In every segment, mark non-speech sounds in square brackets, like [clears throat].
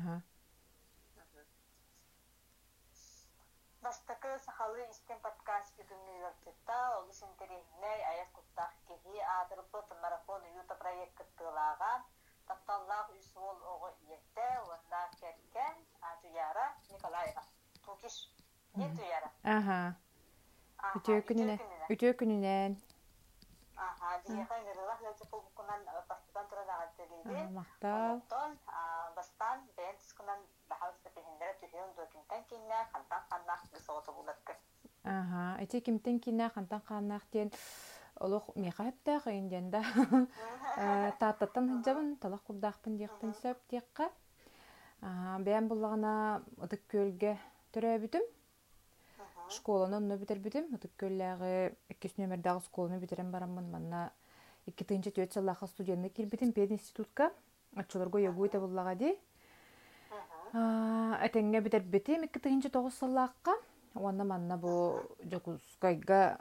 Ага. Бастакы сахалы истен подкаст күнгүлөртүтта олус интернет аяк куттах кихи атырпыт марафон юта проект кыттылаган тапталлах үсвол ого иетте онда керкен атуяра Николаева Тукиш не туяра Ага. Үтөө күнүнэ. Үтөө күнүнэн. Мактал. Онтон бастан бен тускунан бахал степендера түһүн документен кинне хантан ханнах гысоото булакка. Ага. Эти кимтен кине хантан олох инден да. Тааттаттан хыджабын талах сөп буллагана ытык. Школаны онно битербитим. Ытык көлләгы 2 номердагы школаны битерем бараммын. Манна 2-нче төт саллаха студентны кирбитим пед институтка. Ачыларга ягуйта буллага ди. Әтәңгә битербитим 2-нче 9 саллакка. Онна манна бу жокускайга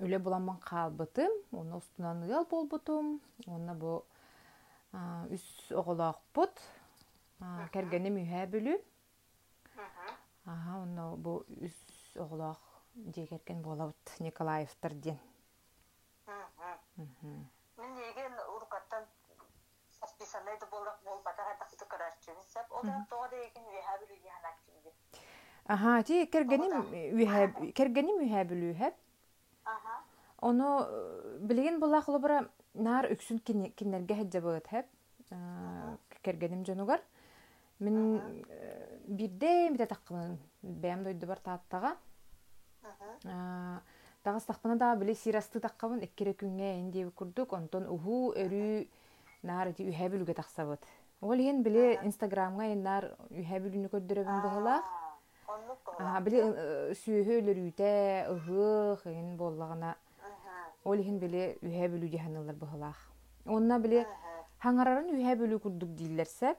үле буламан калбытым. Оны устунан болбутум. Онна бу үс оголакпут. Кергене мүһә бүлү. Ага, онна бу үс оголак дегерген болабыт Николаевтар ден. Мен еген уркаттан списанайды болак бол батага такты карашчы. Сеп ол да тоо деген веха бүлү яханакчы. Аха, ти кергене мүһә кергене мүһә бүлү һәп. Аха. Оны билеген булак бара нар үксүн киннерге хәҗҗәбәт һәп. Кергенем жонугар. Мен бирде бите таккын бәм дойду бар тааттага. Тагыс такпына да биле сирасты таккабын эккере күнгө инде курдук, онтон уху өрү нар ди үһә бүлгө таксабыт. Ол ен биле инстаграмга нар үһә бүлүнү көрдөрөбүн быһыла. Аа биле сүйөһөлөрүтэ ыһы ген боллагана. Ол ен биле үһә бүлү диханылар быһылах. Онна биле хаңарарын үһә бүлү дииллерсеп.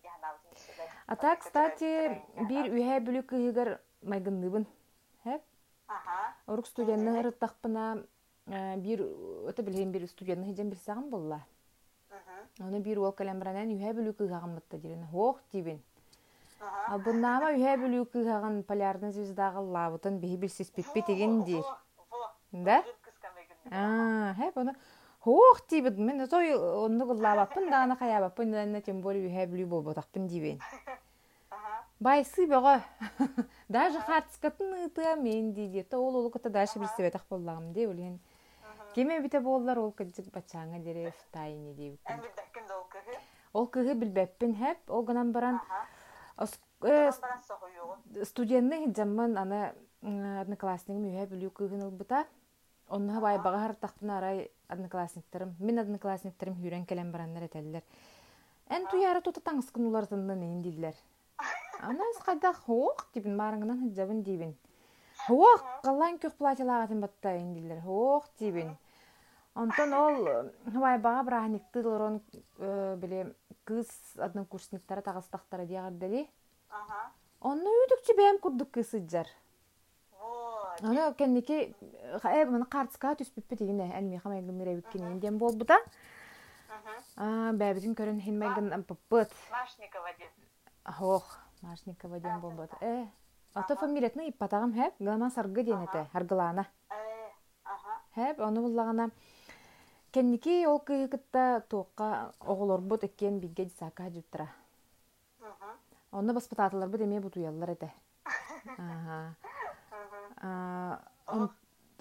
Ата, кстати, бир үһә бүлү кыйгар майгынныбын. Хэп? Орук студентны ырыттакпына бир өтө билген бир студентны хижен билсаган болла. Оны бир ол калембранан үһә бүлү кыйгаган мытта дирен. Хох дибин. А буннама үһә бүлү кыйгаган полярный звездагы лабытын бихи билсиз пиппи деген дир. Да? А, хэп оны Хох дибит [laughs] [laughs] мен той онну гыллабаппын да аны каябаппын да тем более үһә бүлү болботакпын дибин. Байсы бага. Даже хартскатын ыты мен диди. То ол ол кыта дальше билсе бетак боллагым ди улен. Кеме бите боллар ол кыжык бачаңа дерев тайны дип. Ол кыгы билбеппин хеп, ол гынан баран студентны жамман аны одноклассникым үһә бүлү кыгын ылбыта. Онна бай бага хартактын арай одноклассниктарым, мен одноклассниктарым хүрен келен бараннар этеллер. Эн туяра тута таңскын улар тыннан индилер. Ана скайда хоқ дибин марыңнан хыджабын дибин. Хоқ калан көк платилагатын батта индилер. Хоқ дибин. Онтон ол хавай бага брахникты лорон биле кыз однокурсниктары тагыстактары диягардели. Ага. Онны үйдүкчү бэм курдук кысыджар. Аны кенники э мына картска түспүппү дегене элми хамай гыныр эбиккен инден болбута. Аа бэбитин көрөн хинмайгын ампыппыт. Машникова дед. Ох, Машникова ден болбута. Э, ата фамилиятны иппатагым хэп, гама саргы денете, харгылана. Ага. Хэп, оны буллагана кенники ол кыйкытта туокка оголорбут эккен бигге дисака [laughs] жуттара. Оны баспататылар бу деме бутуяллар эте. Ага.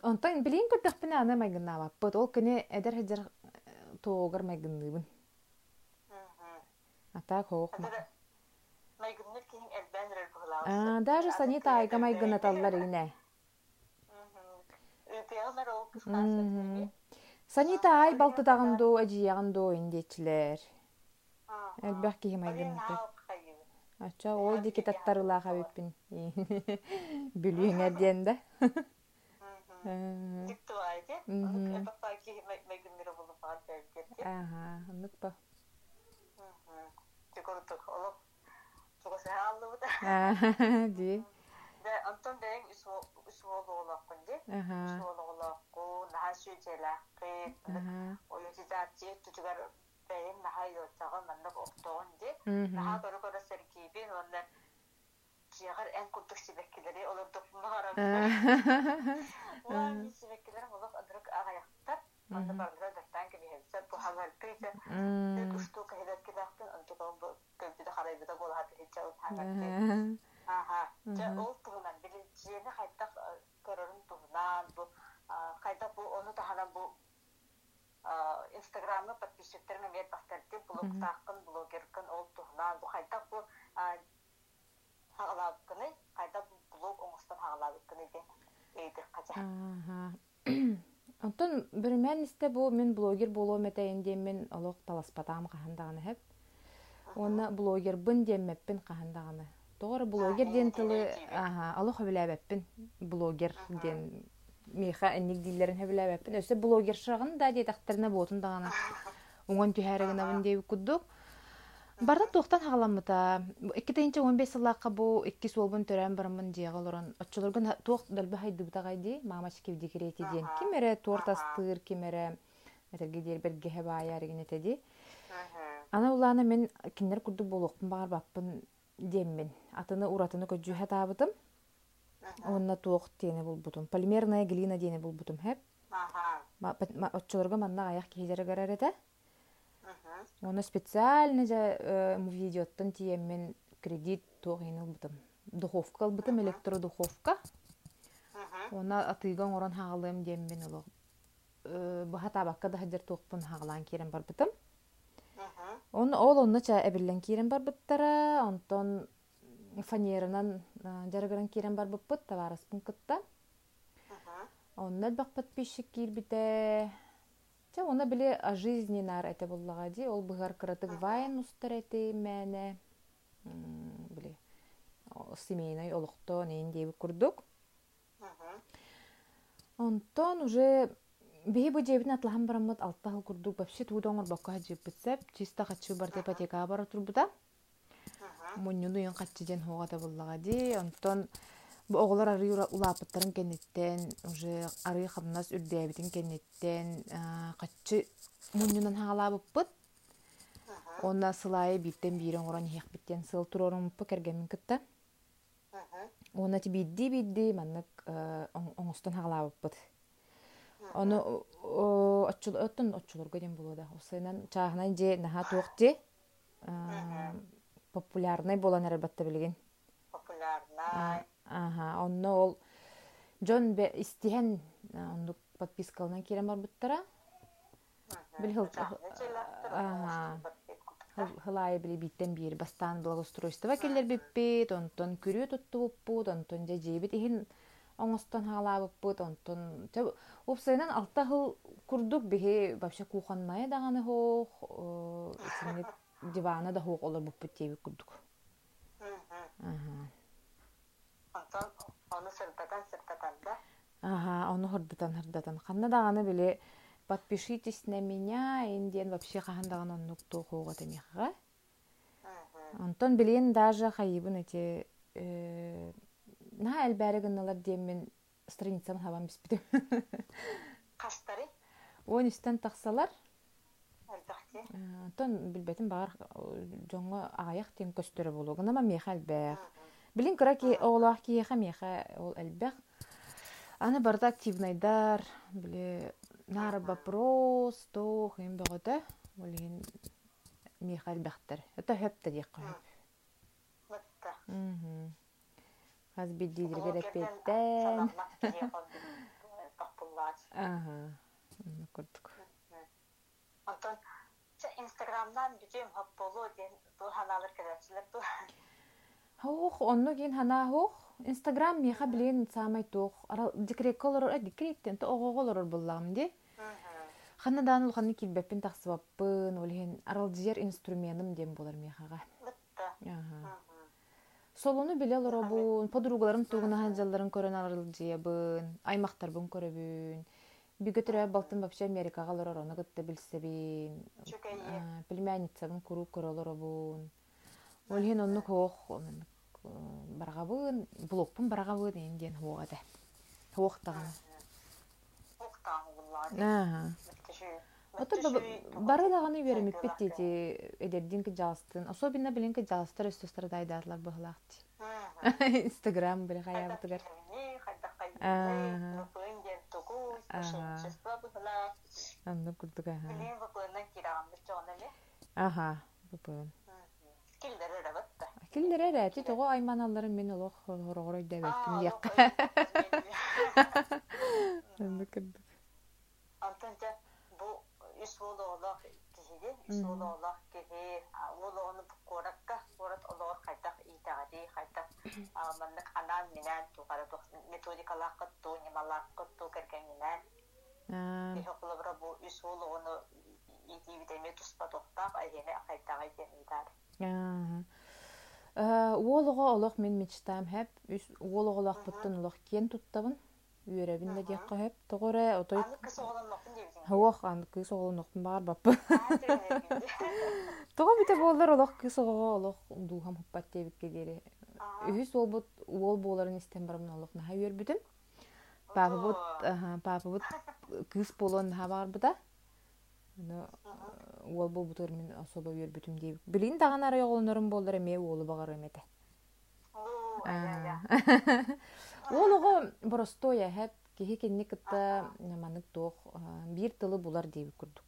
Онтон билин көрдөкпүнө аны майгыннабаппыт. Ол кene эдер хеджер тоогар майгынныбын. Ата хоох. Майгынныр кейін элбен рөл бұғылауыз. А, даже санита айга майгынаталлар ине. Үпеғылар ол кысқасы. Санита ай балтыдагындо, ажиягындо индечилер. Элбэх кихи майгынаты. Ача ол дики таттарылаға беппин. Бүлүйіңер диен да. Ага, ыннык ба. Тикордук олоп. Чогосы алды буда. Аа, ди. Да Антон бен усо олоққын де. Ага, Усо олоққу нахашу желаққи. ага. Oyuncuzaatçı tutugar beyin naha yottağı mannak oktoğun de. Мгм. Naha görü görü sergibin onlar Ciğer en kurtuk sibekkileri olur dokunmalarım. Ulan bir sibekkilerim olup adırık ağayaktar. Onda barlara dörtten gibi hepsi bu kıysa. Bir Мм. uçtuğu kahidaki laktın antıkan bu gölgüde harabıda bol hadi ağın haber Ага. Aha. Ja ol tuğunan bilincini kaydak görürüm tuğunan bu kaydak bu onu da hana bu Met bastırdı blog taqqın blogerkın ol tuğunan bu kaydak bu hağlabıkını kaydak bu blog oңустан hağlabıkını de eydir kaca. Ага. Онтон бірмен істе бұл мен блогер болуым этейин дем мен олох таласпатаам кахандаганы хеп. Оны блогер бын деммеппин кахандаганы. Тоғыр блогер ден тылы, ага, олох хөбіләбеппин блогер ден миха энник дилерин хөбіләбеппин. Өсө блогер шагын да детактарына ботун дагана. Оңон түһәрегенә бун дейби куддук. Барда туохтан хагаламмыта. Икки тейинче 15 сыллаакка бу икки суолбун төрөн барымын диэгалорон. Оччолоргун туох дөлбө хайдыбытагайди мамач кевди керети диен. Кимере тортастыр, кимере регенетеди. Ана улана мен кинер курдук болохпун багар баппын. Атыны уратыны таабытым. Онна туох тиене булбутум. Полимерная глина диене булбутум хеп. Aha. Оччолорго манна аяк киһилери гарарете. Оны специально же э, му видеоттан тиеммен кредит тоғыны бутым. Духовка бутым электродуховка. Оны атыган орон хагалым деммен олог. Э, Баха табакка да хадер тоқпун хагалан керен бар бутым. Оны ол онны ча эбиллен керен бар буттара, онтон фанерынан жарыгыран керен бар буппут тавараспын кытта. Онна бак подписчик кирбите. Те оны биле о жизни нар эте буллагади. Ол быгар кыратык вайн устар эте мәне. М, Биле. о, Семейный олохто нейин дейби курдук. Онтон уже жебин атлахан бараммыт алта хыл курдук вообще туудоңор бакка жеп битсеп чиста качы бар деп ипотека бара турбута. Муннуну ен качы ден хоогата буллагади. Онтон бу оголор ары улаапыттарын кеннеттен уже ары хамнас үрдээбитин кеннеттен качы муннунан хаалаабыппыт. Онна сылайы биттен бирен оран хек биттен сыл турорун кергемин кытта. Оны ти бидди маннык оңостон хагалаабыппыт. Оны оччул оттон оччулурга ден болода. Осайнан чаахынан же наха туохти популярный болан арбатта билген. Популярный. Ага, онно ол Джон бе истиһен онду подпискалынан кирен бар буттара. Бил хыл ага. Хылай били биттен бир бастан благоустройство келер биппит, онтон күрү туттубуппут, онтон же жебит ихин оңостон хаалаабыппыт, онтон те упсайнан алта хыл курдук бихи вообще куханная даганы хоох, исине дивана да хоох олар курдук. Ага. Антон onu сыртатан сыртатан да. Ага, оны хордатан хордатан. Ханна даганы биле подпишитесь на меня, индиен вообще хахандаган оннук тоохуга темиха. Антон билен даже хайыбын эти э, на элбәрегеннелер демен страницам хабам биспитем. Каштары Он истен тахсалар, әлбәхте. Антон билбетим бар жоңго аяк тен көстөрө болу. Гына ма меха элбэх. Билин кыра ки оолах ки меха ол элбэх. Аны барда активнайдар, биле нары вопрос, то хем бөгөтө. Билин меха элбэхтер. Это хепте дик кой. Мытта. Мгм. Хаз биддидир берепеттен. Ага. Аны көрдүк. Антон, Ди. Хана дан ул ханы килбеппин таксыбаппын, ул хен арал жер инструментым дем болар мехага. Мытта. Ага. солону биле олоробун подругаларым тугуна ханжалларын көрөн алыржыябын аймактарбын көрөбүн бүгөтүрө балтын вообще америкага лорор ону гытта билсебин Чукайе. А, племянницабын куру көрөлоробун олхин онну хоох барагабын блокпун барагабын ээн диэн хуогада хуохтагана Уктаан уллаа. ааха Мүттүшүү. Ото Мүттүшүү бары даганы беремик биттити эдердин ки жалстын. Особенно билин ки жалстар өстөстөр дайдатлар быхлаакти. Мгм. [laughs] Инстаграм биле хаябытыгар. Аа. Ага. Анны курдук аха. Аха. Бупун. Киллер эрэти того айманаларын мен олох хорогорой дебеттим дияк. Анны курдук. Антонча бу үс болоолох киһиди, үс болоолох киһи, ол оны коракка, корат олоор хайдах итагади, хайдах маннык анан менен тугара методикалаакка ту, немалаакка ту кергенинен, Аа. киһи кулабра бу үс болоону итибитеме туспа токтак, итен итар. Ааха. Э, Уолого олох мен мечтаам хэп. Үс уологолох буттун олох кен туттабын. Үйребин да диякка хэп. Тогоре отой Аны кыз оғлан ноқтын дебізің. Хавах ан кыз оголун октун бар баппы. Тога бите болдар олох кыз ого олох дуухам хуппат дебикке. Үһүс ол бут уол боларын истен барымын олох наха үйөрбүтүм. Папа бут, аха, папа бут кыз болон наха. Аны уол бол бутыр мен особо үйөрбүтүм дебик. Билин даган ара оголонорум болдар эме уолу багар эмете. Олого простое хэп кихи кенни кытта наманык тоох бир тылы булар дебик курдук.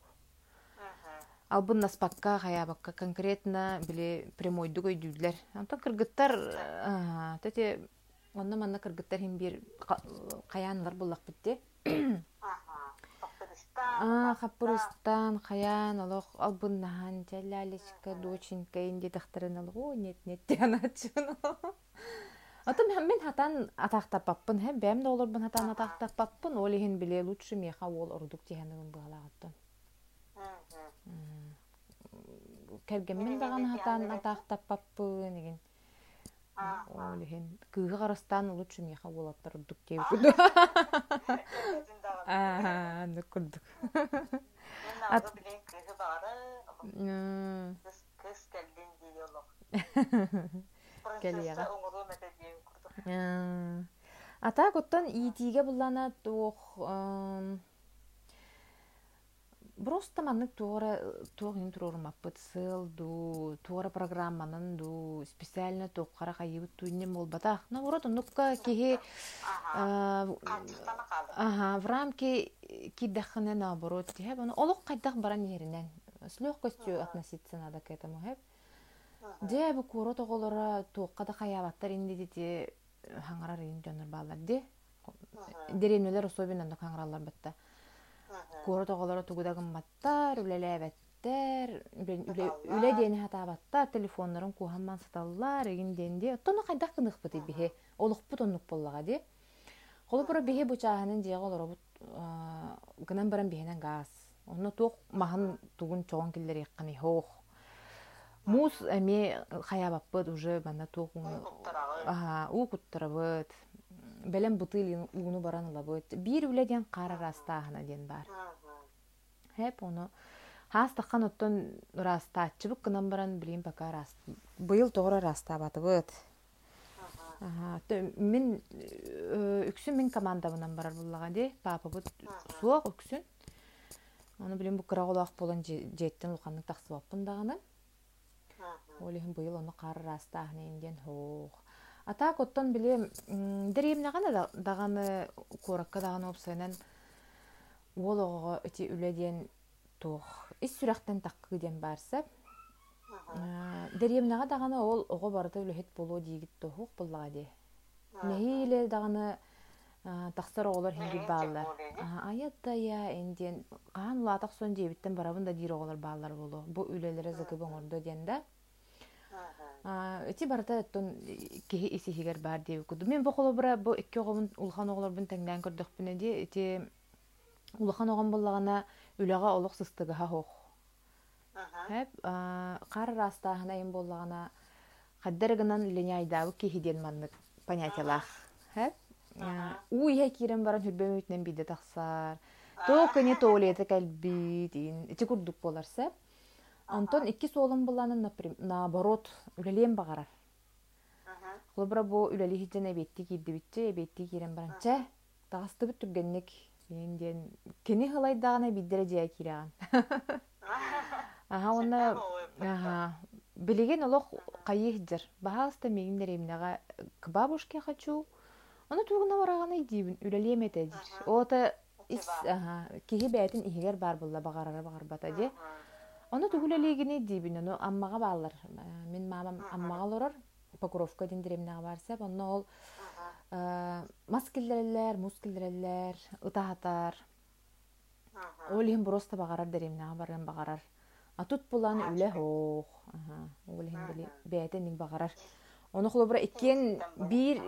Албын наспакка хаябакка конкретно биле прямойду көйдүлөр. Антон кыргыттар тете онна манна кыргыттар хим бир каянлар буллак битти. А, хаппырыстан, хаян, олох, албын нахан, жалялечка, доченька, инде дахтарын алгу, нет, нет, тяначын. Атым мен хатан атақтап паппын, hem бәм да олар бын хатан атақтап паппын, ол ехен біле лучше меха ол ордук тиханығын бағалағаттын. Кәргенмен даған хатан атақтап паппын, еген. Ол ехен кыға қарастан лучше меха ол аттар ордук дейбі күді. Аа, аны күрдік. Мен ағы білен кызы бары, кыз келден дейді олық. Келияға. Ата коттан итиге булана туох Просто маннык туора туох ин турурмаппыт сылду, туора программанын ду, специально туоккара кайыбыт туиннем болбата. Наоборот, оннукка кихи Қантықтана қалды. Ага, в рамки киддахына наоборот, тиһэ бону олох кайдах баран еринен. С легкостью относиться надо к этому, хэп. Де бу куро тоголора туокка да хаябаттар инди дити хаңарар ин жонор баалар де. Деремнелер особенно да хаңаралар батта. Куро тоголора тугудагын баттар, үлелебеттер, үле дени хатабаттар, телефонларын кухамман саталлар, эгин денди. Оттону кайдах кынык бити бихе. Олукпут оннук боллага де. Холу бара бихе бучаһанын жега олоробут гынан баран бихенен газ. Онно туок махан тугун чоғон киллер якканы хоох. Мус эме хаябаппыт уже бана Құттырағы. Ага, у куттарабыт. Белем бутыл уну баран алабыт. Бир үледен кара растаахына ден бар. Хеп оны хастаккан оттон растаачыбык гынан баран билейм пока раст. Быйыл. Ага, тө- мен э, үксүн мен командабынан барар буллага де. Папа бут суок үксүн. Аны билем бу кыраголак болан же- жеттен луканны таксыбаппын даганы. Олихин быйыл оны кары растаахына инден хоох. Ата коттон билем деремнагана даганы коракка даганы опсайнан ол ого эти үледен туох ис сүрәхтен таккы ден барса деремнага даганы ол ого барыта үлехет болуу дигит тохук буллага де. Нехиле даганы тахсар оголор хинди Нехиле баалар. болу ди. Аятта я энден каан улатак сон жебиттен барабын да дир оголор баалар болу. Бу үлелере зыкы боңордо ден Эти барата оттон киһи исиһигер баар диэби куду. Мен бу холобура бу икки оҕомун улахан оҕолорбун тәңнән көрдөкпүнэ ди эти улахан оҕон боллагана үлэҕэ олох сыстыгаһа хоох. Хэп кар растаахына им боллагана хаддер гынан лене айдабы кихиден маннык понятиялах хэп уй хэ кирен баран хүрбөмүтнен биде тахсар то көне туалеты кэлби дин ити курдук болар сэп Антон икки солун буланын наоборот үлелем багарар Лобра бу үлели хиджен эбетти кирди битче эбетти кирен баранча тагастыбыт түргенник инден кини хылайдагана биддере жия кираган [laughs] аха онна аха билеген олох кайыхдер бахаста мегин неремнага к бабушке хочу Оны тугуна бараганы идибин үлелемете дир. Ота ис аха киһи бәйтин иһигер бар булла багарара багарбата ди. Оны тугулелегини дибин, оны аммага баалар. Мен мамам аммага лорор Покровка диндиремнага барса, онно ол маскиллерлер, мускиллерлер, ытахатар. Ол ихин просто багарар деремнага барган багарар. А тут буланы үле хох. Аха, ол ихин били бәйтин ник багарар. Оны холобра иккен бир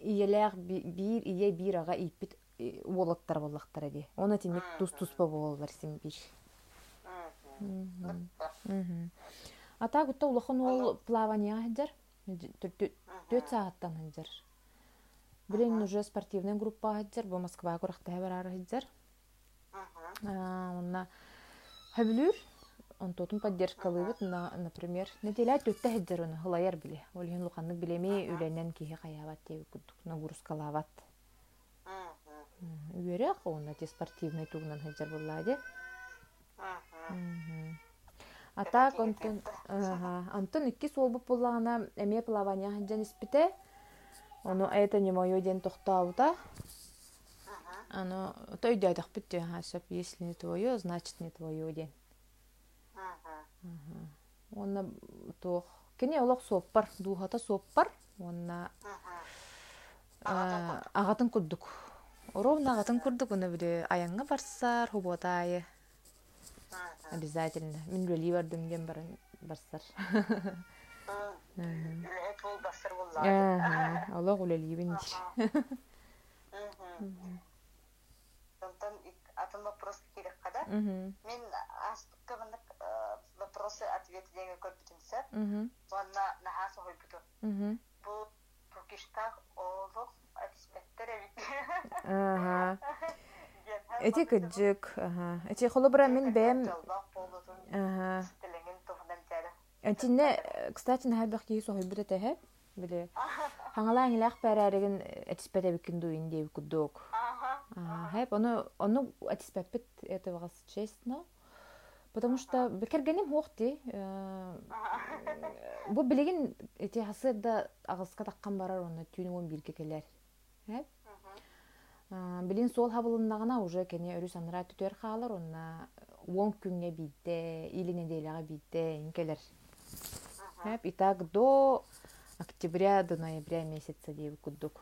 иелер бир ие бир ага иппит уолаттар боллактар эди. Оны тимик тус туспа бололар син бир. Ата гутта улахан ол плавание хаджар. Төт сааттан хаджар. Билен уже спортивная группа хаджар, бу Москва куракта барар хаджар. Онна Хабилюр, он тотун поддержкалыбыт, например, неделя төттә хаджар оны хылаяр биле. Ол ен луханнык билеме үленен кихи каябат деп кудук нагрузкалават. Үерек, онна те спортивный тугнан хаджар буллади. Ата контон Антон икки солбуп буллагана эме плавание хаджан испите. Оно это не моё день тохтаута. Оно то и дядях питте хасап, если не твое, значит не твое день. Онна тох кене олох соппар, духата соппар. Онна агатын курдук. Ровно агатын курдук, оны биде аянга барсар, хуботайы. Обязательно. Мен бардым дем баран барсар. Аллах үлелі бен Атын вопрос керек қада. Мен астыққа мындық вопросы ответы деген көрпітінсі. Сонна нахасы хойбуту. Бұл Туркиштақ олық әтіспеттер әбит. [laughs] Эти кыджык, ага. Эти холобра мен бэм. Ага. Антинне, кстати, на хабах ки сохой буде тэхэ. Биле. Хангала ангилах пэрэрэгэн этиспэт эбикин дуин деп куддук. Ага. Хэп, оно, оно этиспэппет это вас честно. Потому что бекергеним хоқти. Бу билеген эти хасырда агыска таккан барар оны түйнүн бирге келер. Хэп. Билин сол хабылындагына уже кене өрү саныра түтөр хаалар, онна 10 күнгө битте, или неделяга битте, инкелер. Хэп, итак, до октября, до ноября месяца дейбі күддік.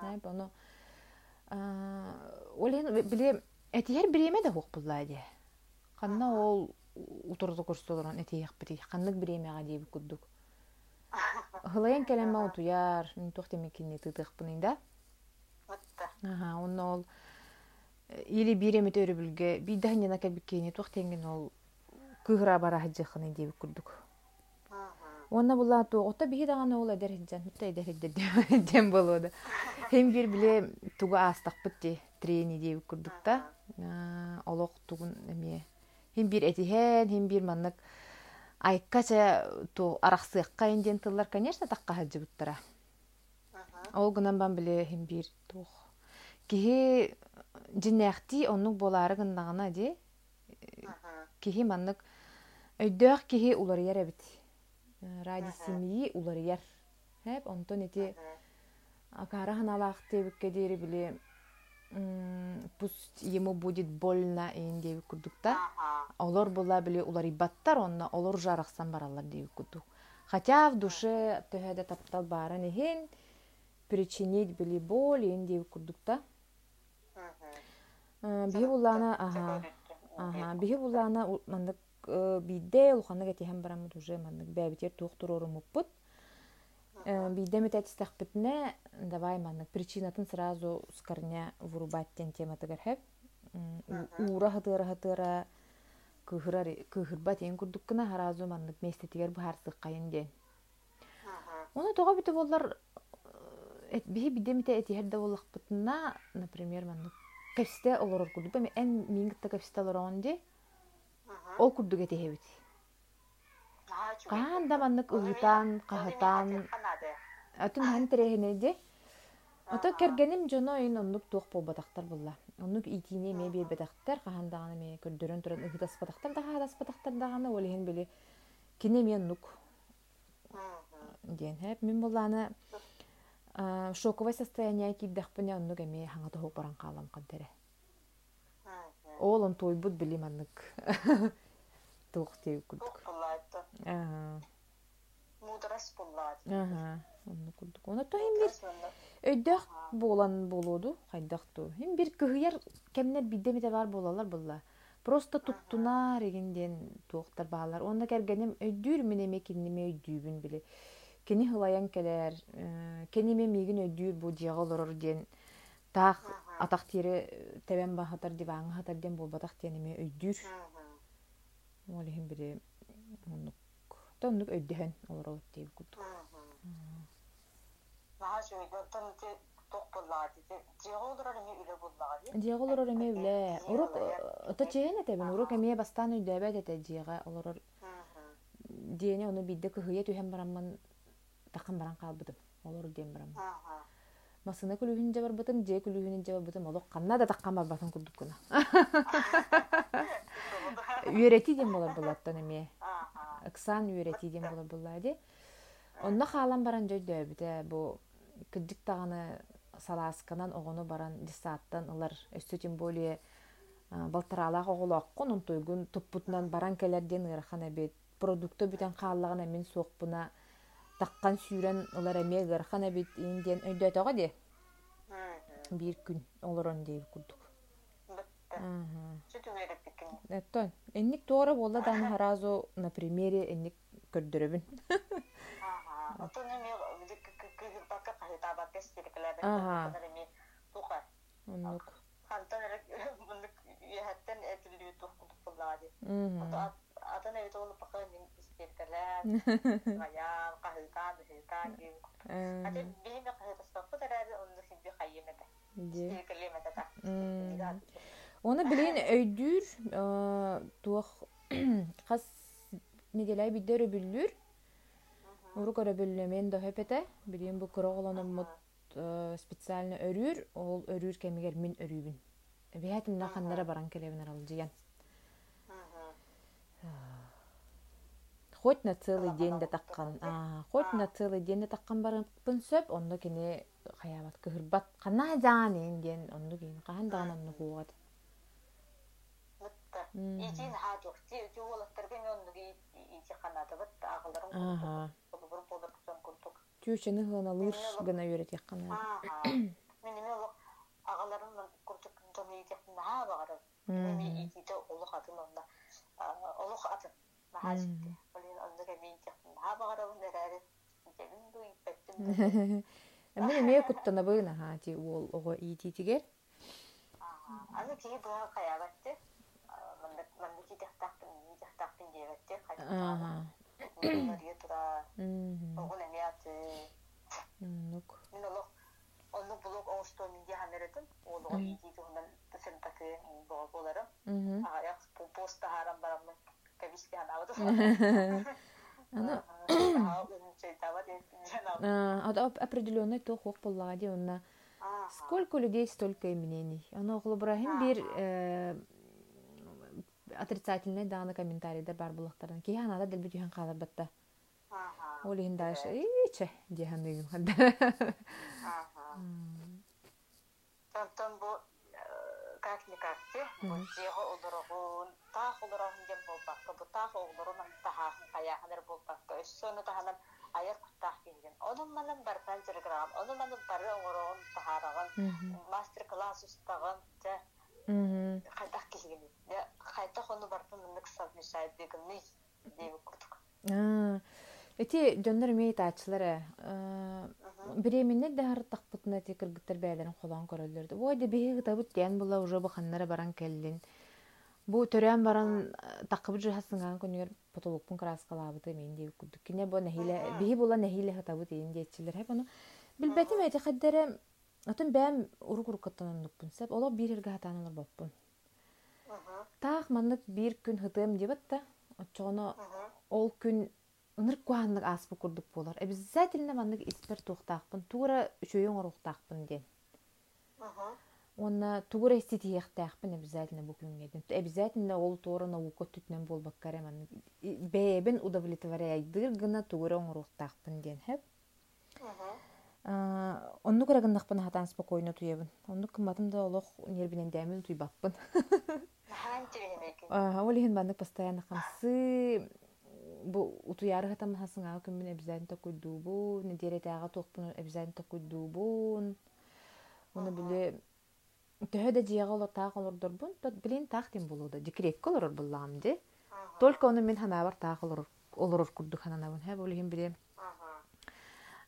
Хэп, оны... Олен, біле, әтігер біреме де хоқ бұллады. Қанна ол утырды көрсетілерін әтігер біре, қаннық біремеға дейбі күддік. Хылайын кәлемі ұтуяр, мен тоқтемекенне тұтық онна ол или биреме төрү билге бидахнена кебиккени туактенген ол кыгыра бара хаджыхыны деп күрдүк. Онна була ту ота бихи даганы ол эдер хиджан эдер хиджан дем [laughs] болоду. Хем бир биле туга астак битти трени деп күрдүк та. Олок тугун эме хем бир этихен, хем бир маннык айккача ту инден тыллар, конечно, такка хаджы буттара. Ол гынан бан биле хем бир тух. Кихи жиннәхти оннук болары гындагына ди. Кихи маннык өйдөх кихи улар яр бит. Ради семьи улар яр. Хеп онтон эти акара ханалак тебикке дери биле пусть ему будет больно ин деп күдүкта. Олар була биле улар ибаттар, онна олар жараксан баралар деп күдүк. Хотя в душе төһәдә таптал барын ихин причинить били боль ин деп күдүкта. Бихи булана, ага. Ага, бихи булана мандык бидде улханы гетиһен барамыт уже мандык бәбитер туқтурору муппут. Бидде метатистахпытне, давай мандык причинатын сразу с корня вырубать тен тема тыгархэп. Ура хатыра хатыра кыхырар кыхырба тен курдуккына харазу мандык местетигер бахарсык кайын ден. Оны тоға бите боллар эт биһи бидемите этиһэр да боллахпытына, например, манны кэпсте олорор курдук. Бэми эн мингитта кэпсте олорон ди, ол курдук этиһэбит. Каан да маннык ыгытан, кахатан, атын хан терехине ди. Ото кергеним жоно ин оннук туох болбатактар булла. Оннук итине ме бир бетактар, кахандаганы ме көрдөрөн туран ыгытас батактар да хадас батактар даганы олehen били. Кине мен нук диэн хэп мен буланы шоковое состояние кийдахпыне оннук эми хаңа тохук баран каалам кадере. Ол он тойбут били маннык. [laughs] Туох тип курдук. Ага. Мудрас буллат. Онну курдук. Оны то хим бир өйдөх болан болоду, хайдакту. Хим бир кыһыяр кемнер бидемите бар болалар булла. Просто туттуна регенден туохтар баалар. Онда кергенем өйдүр мен эме өйдүүбүн биле. Кени хылаян келер, кениме мигин өйдүүр бу жигалорор ден таах атак тире тебен бахатар дип аңа хатар ден болбатак ден эме өйдүүр. Ол хим бири оннук. Тоннук өйдөһөн олор олот дейб курдук. Буллат. Жигалорор эме үле. Урук ыта чейен этебин. Урук эме бастан өйдөбөт эте диэга олорор диэне ону бидде кыһыйа түһэн барамман такан баран каалбытым. Олор диэн барам. Масына күлүһүн жабар бытым, же күлүһүн жабар бытым. Олок канна да таккан барбатын курдук куна. Үйрети дем болар булаттан эме. Ыксан үйрети дем болар буллады. Онна хаалан баран жойдөбүтэ бу кыддик таганы салаасканан огону баран дисааттан ылар өссө тем более балтаралаак оголооккун онтойгун туппутунан баран келерден ырахан эбит продукты бүтен хааллаган эмин суокпуна таккан сүүрен ылар эме ырахан эбит индиен өйдөтөгө де? Бир күн олорон дейб курдук Эттон, энник тоора болла дааны харазу на примере энник көрдөрөбүн. Оннук. Хантан яхаттан этилүү буллады. Оны Гаян, кахытан, хытан gibi. Ати Ага. бейме кахытаспакпы тарады оны сибби хайемете. Де. Истирикелемете та. М. Оны билейин өйдүр туох кас неделай биддер өбүллүр. Урук өрөбүллү мен да хөпете. Билейин бу кыроголономмут специально өрүр, ол өрүр кемигер мин өрүүбүн. Бехатин наханнара баран келебинер ал жиен. Хоть на целый день да таккан. А, хоть на целый день да таккан барыппын сөп, онда кене хаябат кыһырбат кана жаан инден, кахан. Болбур болбур кутан курдук. Түйчені хыналыр гына үйрет яккана. Агаларым курдук багарым. Эми атын онда. Атын. Эмне эме куттана быына ха ти ол ого ититигер. Ага. Аны кии буга каябатты. Мандык мандык итехтактын, итехтактын дебетте. Ага. Мындырия тура. Мгм. Огун эме аты. Нук. Мен олох onu blog oğuston diye haneredim. Onu o iyi değil ondan sen takı blog. Мгм. Ayak posta haram baram kabis bir Ана а, [clears throat] определенный то боллагади онна. Aha. Сколько людей, столько и мнений. Оно Глобрахим бир э, отрицательный даны комментарийдер бар булактардан. Ки ханада дел бүтүн калар батта. Aha. Олин дальше. Иче хадда. Aha. [laughs] Тантан bu как никак те. Bu jeho olurun, tah olurun dem bolbakka. Bu tah olurun tahahın kayahınır bolbakka. Üssönü tahanın ayak kutah gelgen. Onun manın barpan jirgram. Onun manın barı olurun taharağın. Master class ustagın. Te Мгм. kaytak gelgen. Ya kaytak onu barpan mınık savmüşayet degen ne? Deyip kurduk. А, Эти жоннор эмей таачылары биреминне да хартакпытына ти кыргыттар бээлерин холон көрөлөрдү. Ой да биһи гытабыт диэн була уже баханнара баран келлин. Бу төрән баран такыбы жахасыңан көнүгөр потолокпун краскалабыты мен деп күдүк. Кине бу нәһиле биһи була нәһиле хатабы дейин диетчилер. Хеп аны билбетим эти хаддере атын бәм урук уруккаттан нукпун сеп. Ола бир боппун. Таах маннык бир күн хытым дебатта. Очоно ол күн ыныр куаннык аспы курдук болар. Обязательно маннык испер тухтаакпын. Тура үшөйөн оруктаакпын ден. Онна тугура эстетиехтаахпын обязательно бу күнгө. Обязательно ол туора наука түтнен болбаккар эман. Бэбин удовлетворяйдыр гына тугура оруктаакпын ден. Хеп. Онну кырагындакпын хатан спокойно туебын. Онну кыматым да олох нербинен дәмин туйбаппын. Олихин баннык постоянно хамсы бу утуяры хатам хасыңа күмүн обязательно куйдубу, недеретага токпун обязательно куйдубун. Уну биле төһө да жиэга олор таах олордорбун, тот билин таах тем болууда, декретке олорор буллаам де. Только оны мен ханабар таах олорор олорор курдук хананабын. Хэ болихин биле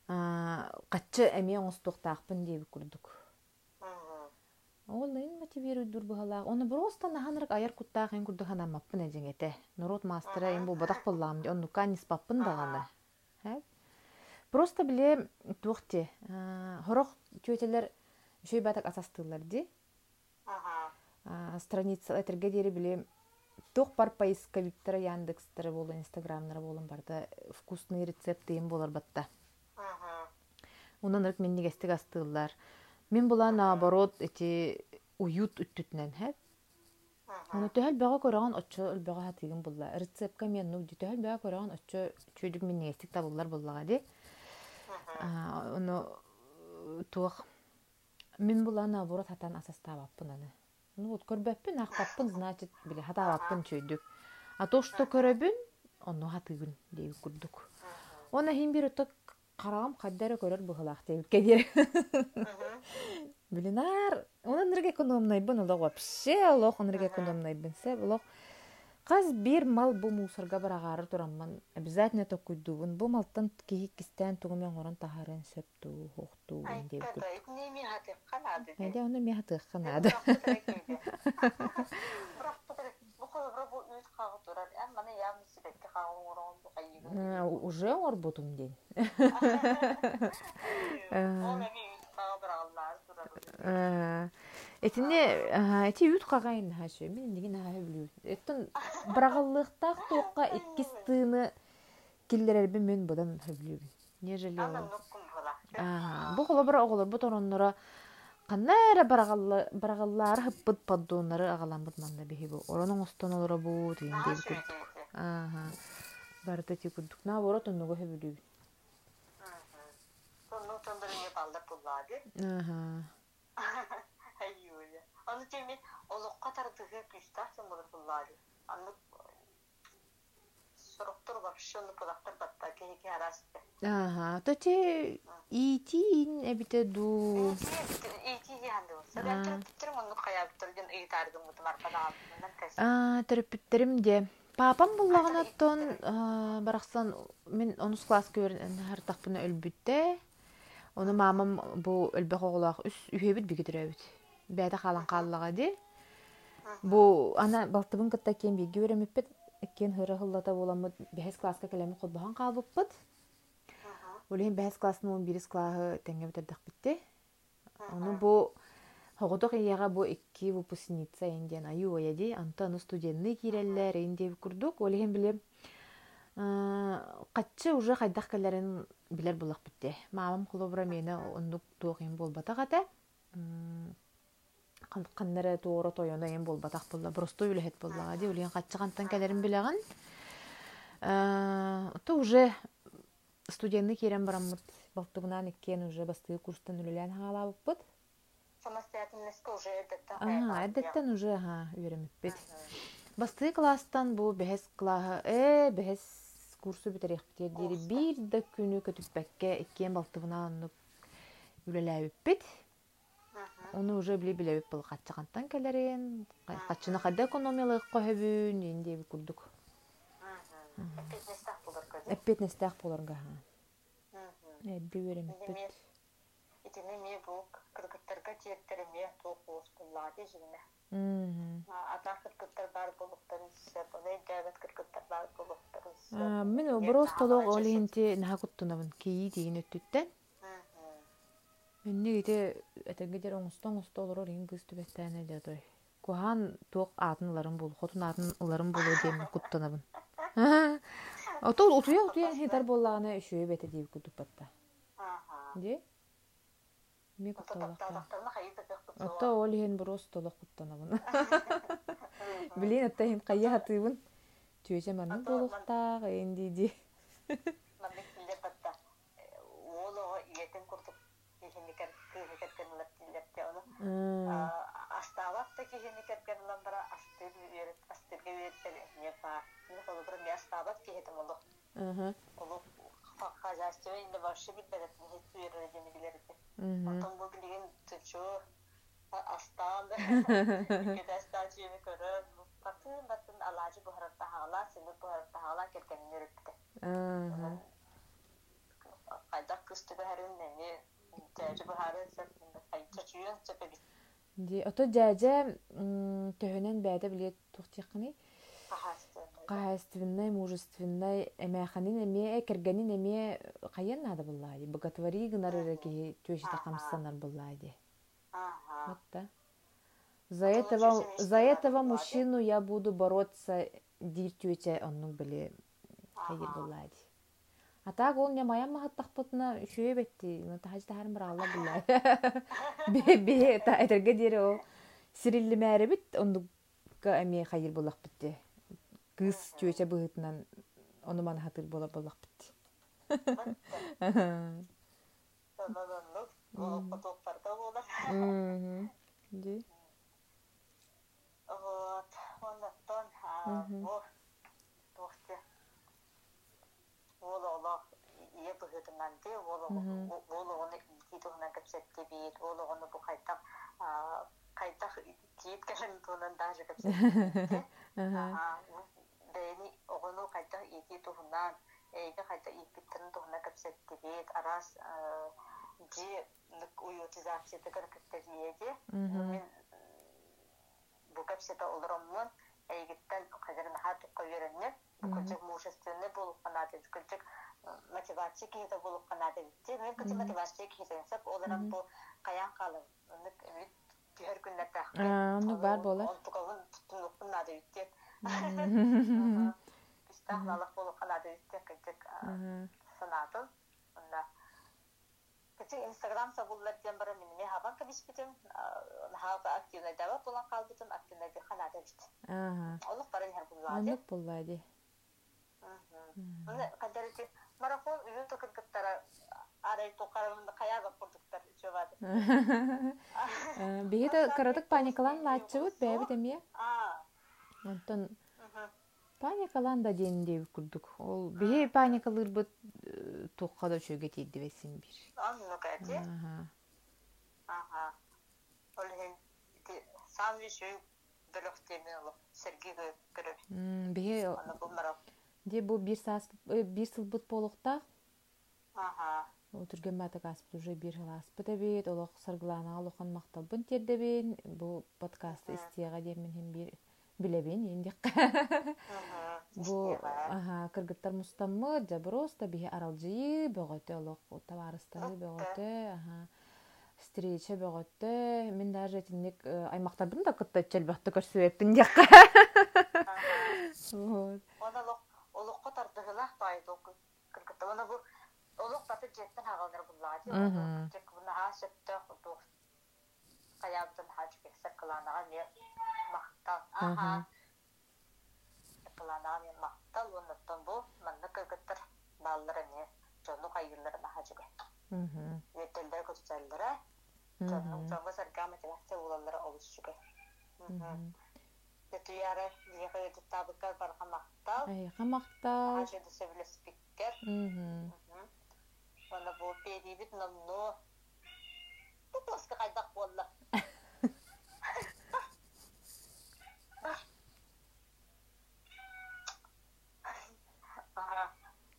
каччы эме оңостук таахпын деп курдук. Ол ин мотивирует дурбахала. Оны просто наханрак аяр куттаах ин курдук ханамаппын эжеңете. Народ мастера ин бу бадак боллаам де. Онну канис паппын дагана. Хэ? Просто биле тухте. Хорох түйөтелер шөй батак асастылар ди. Страница этерге дери биле Тох бар поисковиктера Яндекстера болу, Инстаграмнара болун барда вкусный рецепты им болар батта. Унан ырк мен негестик астылар. Мен була наоборот эти уют үттүтнен хэ. Аны төһөл бага көрөгөн оччо өлбөгө хатыгын булла. Рецептка мен ну төһөл бага көрөгөн оччо чөйдүк мен негестик табыллар буллага ди. Ону туох мен була наоборот хатан асастабаппын аны. Ну вот көрбөппүн акпаппын, значит, биле хатабаппын чөйдүк. А то, что көрөбүн, ону хатыгын дейбик курдук. Она хин бир өтөк карагам каддары көрөр быхылак дейбик кедер. Билинар, оны нерге экономнайбын, олог вообще, экономнайбын се, олог Каз бир мал бу мусорга барагары турамман обязательно токуйдубун. Бу малтан кихи кистен тугумен горон тахарын сөпту, деп. Эде оны ми хатык канады. Уже орбутум ден. Этине эти ют кагайын хашы. Мен деген хаа билүү. Эттен брагаллыктак тоққа иккис тыны киллерерби мен бодан билүү. Нежели ол. Бу холо бир оголор бу тороннора каннара брагаллы брагаллар хыппыт паддоннары агаламбыт манда бихи бу. Оронун бу деген деп күрдүк. Барда ти күрдүк. На борот онного билүү. Сонун тондорун балдар буллади. Ага. Айюля. Аны теме олоққа тардығы күстақ сен болар бұллады. Аны сұрықтыр вообще оны бұлақтар батта кеге арасты. Ага, то те итин эбите ду. Ити болса. А, де. Папам буллаган оттон бараксан мен онус класс көрүн хар тахпына өлбүтте. Оны мамам бу өлбөк оголак үс үйөбүт бигитеребит. Бәдә халан каллага ди. Бу ана балтыбын кытта кен биги беремеппет. Хыры хыллата боламы бәһәс класска келеме кулбахан калбыппыт. Улин бәһәс классын 11 классы тәңгә битердик битте. Оны бу Хоғытық ияға бу икки выпускница инден аю ояди, анта аны студентны киреллер инде күрдүк, олеген билем каччы уже хайдах калларын билер булак битте. Мамам хулубра мени ондук тугин болбата гата. Каннары туора тойона ен болбатак болла, просто үлехет болла ди, олеген каччы кантан калерин билеген. То уже студентны кирен бараммыт, балтыгынан иккен уже бастыгы курстан үлелен хагалабыппыт. Самостоятельность уже эдеттен. Ага, эдеттен уже ага, үйрениппит. Басты класстан бу бехес клаһы, э, бехес курсу битерек битер дири бир да күнү көтүппекке иккен балтыбынан үлеләбиппит. Оны уже биле биле бил каччагантан келерин, каччына кадда экономиялык койбүн инде көдө. Эппетнестах болорга. Эдди ме бу кыргыттарга тиеттериме тоокуус буллаати Мгм. атаах кыргыттар бар болуктарын сеп олай дәбет кыргыттар бар болуктарын А, Мен оброс толок олинти наха куттунабын кии деген өттүттен. Өнне ите этенгедер оңустон оңусто олорор ин кыз түбеттәне дядой. Кухан туок атынларын бул, хотун атынларын бул дем куттунабын. Ото утуя утуя хитар боллаганы үшөй бете дип? Ми кутталакка. Ото ол хен брос толок куттанабын. [laughs] Билин атта хин кайя хатыбын. Түйесе маны болохтак энди ди. [laughs] Олого иетин курдук кихиникер кихиникер улап дилепте оны. А, Астабат та кихиникер генлан бара астыр астырга вереттел не па. Не холу бир не астабат кихетим олу. Аха. Олу хазяйство инде башы билберет не хет верет демигилерди. Мгм. Отон бу билген тучу астан кедастан чини көрөр. Батын батын алажы бухарат тахала, сені бухарат тахала неректе. Аха. Кайдак кыстыгы хәрин нене тәҗи бухары кайча чуян сәпеби. Ди ото жажа тухтыкны. Кахасты. Кахайственной, мужественной, эмяханин эме кергенин эме кайын нада буллайды. Боготвори гынары ки төшите камсанар буллайды. Ага. Вот да. За этого, за этого мужчину я буду бороться дир түйте онның біле хайыр буллайды. А так ол не мая махаттақ бұтына үшөе бетті. Ну тахаж тахарын бір алла буллайды. [laughs] Бе бе та этерге дере о сирилли мәре бит оннука эме хайыр буллақ битти. Кыз түйте бұғытынан оны мана хатыр бола. Ди. Вот. Оннан бу тохте. Ол ола ие быгытынан де ол ол оны титугунан кепсетти бит. Ол оны бу кайтак кайтак тиит келен тунан даже кепсетти. Ага. Бэни оғыну қайта ики туһунан, эйге қайта иккиттерин туһуна кепсетти бит, арас жи нык уютизацияда кіркіттериеде. Мен бу кепсета олороммун, эйгиттен қадыр наха тұққа веренне, бүкілчік мужественный болып қанады, бүкілчік мотивация кейді болып қанады битти. Мен күті мотивация кейден сәп, оларам бу қаян қалым, күннер тақы. А, ну бар болар. Онтугавын тұтынып қынады битти. Болып қалады үсте кәдік Ага. санатын. Онда кәдік Инстаграм сабуллар ден бары бітім. Хаға активный дәвә болан қалбытым, активный де қанады бит. Ага. Олық барын қадарыты марафон үйінті кіргіттара арай жобады. Паникалан. Онтон паникалан да ден деп күрдік. Ол бейі паникалыр бут тоққа да бесін бір. анны кәде. Ага. Марафон. де бұл бір сас бір сыл бут болуқта. Ага. Өтірген баты каспыт уже бір жыл аспыт әбет, олық саргылана олықын мақталбын тердебен, бұл подкасты істеға демен hem білебен енді [laughs] Бу аха кыргыттар мустаммы да просто бие аралжы бөгөтө олок товарыстары бөгөтө аха встреча бөгөтө мен даже тинник аймактардын да кытта челбакты көрсөбөптүн лок олукка тардыгылах тайды кыргытта. Оны бу олук баты жеттен хагалдар буллады. Мгм. Тек буна ха сөттө кудук. Каябтын хач кексер кыланага не мактал. Аха. Кыланага не мактал. Оннан бу манна кыргыттар баллары не жону кайгылары хачыга. мхм Ветелдер көтсәлдәре. Жону жону сарга мотивация улалары олушчуга. мхм Тетуяре дияга табыккар барга мактал. ай камакта Хачыды севле спикер. мхм Оны бұл перебит намно. Бұл басқа қайдақ болды.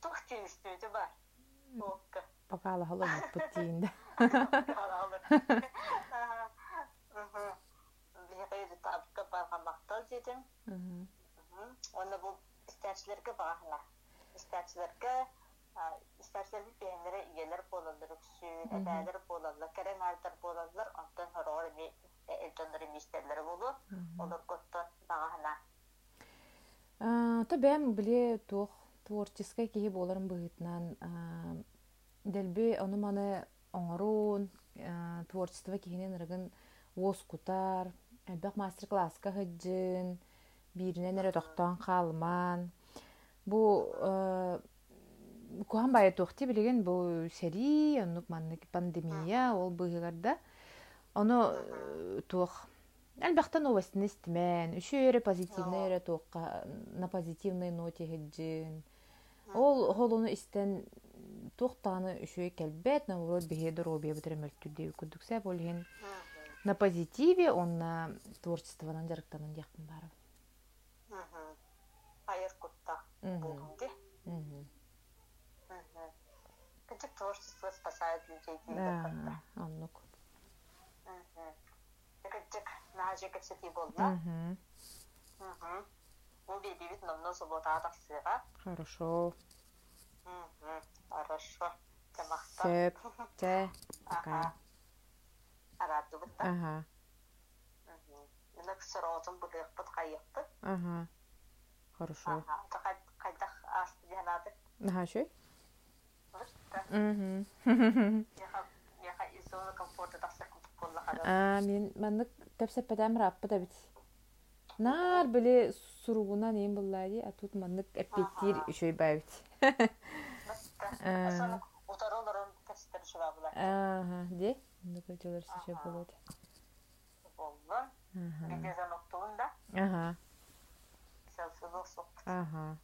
Тух теңістеуді бар. Оқы. покала холодно путинда Алалар. табыкка баргамактал дедим. Мгм. Оны бу истәчләргә багына. Истәчләргә истәчләргә бәһенләре ияләр болалар, күсүн, әбәләр болалар, кәрәң артар болалар, антан хорор ми элҗаннары мистәләре булу. Олар коттан багына. А, Та бәм біле туох творческой киһи боларын быһытынан дэлби ону маны оҥоруун а, творчество киһинен ырыгын уос кутар элбэх мастер класска хыджын бииринен эре тохтоон хаалман бу а, куһан бая туохти билигин бу сери маннык пандемия ол быһыгарда ону э, туох Әлбәхтә новостьны истемән, үшү эре позитивный эре туокка на позитивной ноте хеджин. Ол холуну истен туохтаны үшү келбет, наоборот бихе дороби битремел түдө күдүксә болген. На позитиве он на творчествонан жарыктанын якын барып. Айыр Мгм. булганды. Кичик творчество спасает людей. дейді Да, аннук. Кичити болды. Мгм. Бұл бейбит намно собота тақсыға. Хорошо. Хорошо. Тэ. Пока. Ага. Арады бұтта. Ага. Қайықты. Ага. Хорошо. Ага. Қайдақ асты жанады. Ага, қолы қадады. А, мен маннык тәпсәппәдәм раппы да бит. Нар біле суругунан ең буллади, а тут маннык әппеттир Ага. үшөй бұлар. Ага, де? Ага. болот. Ага.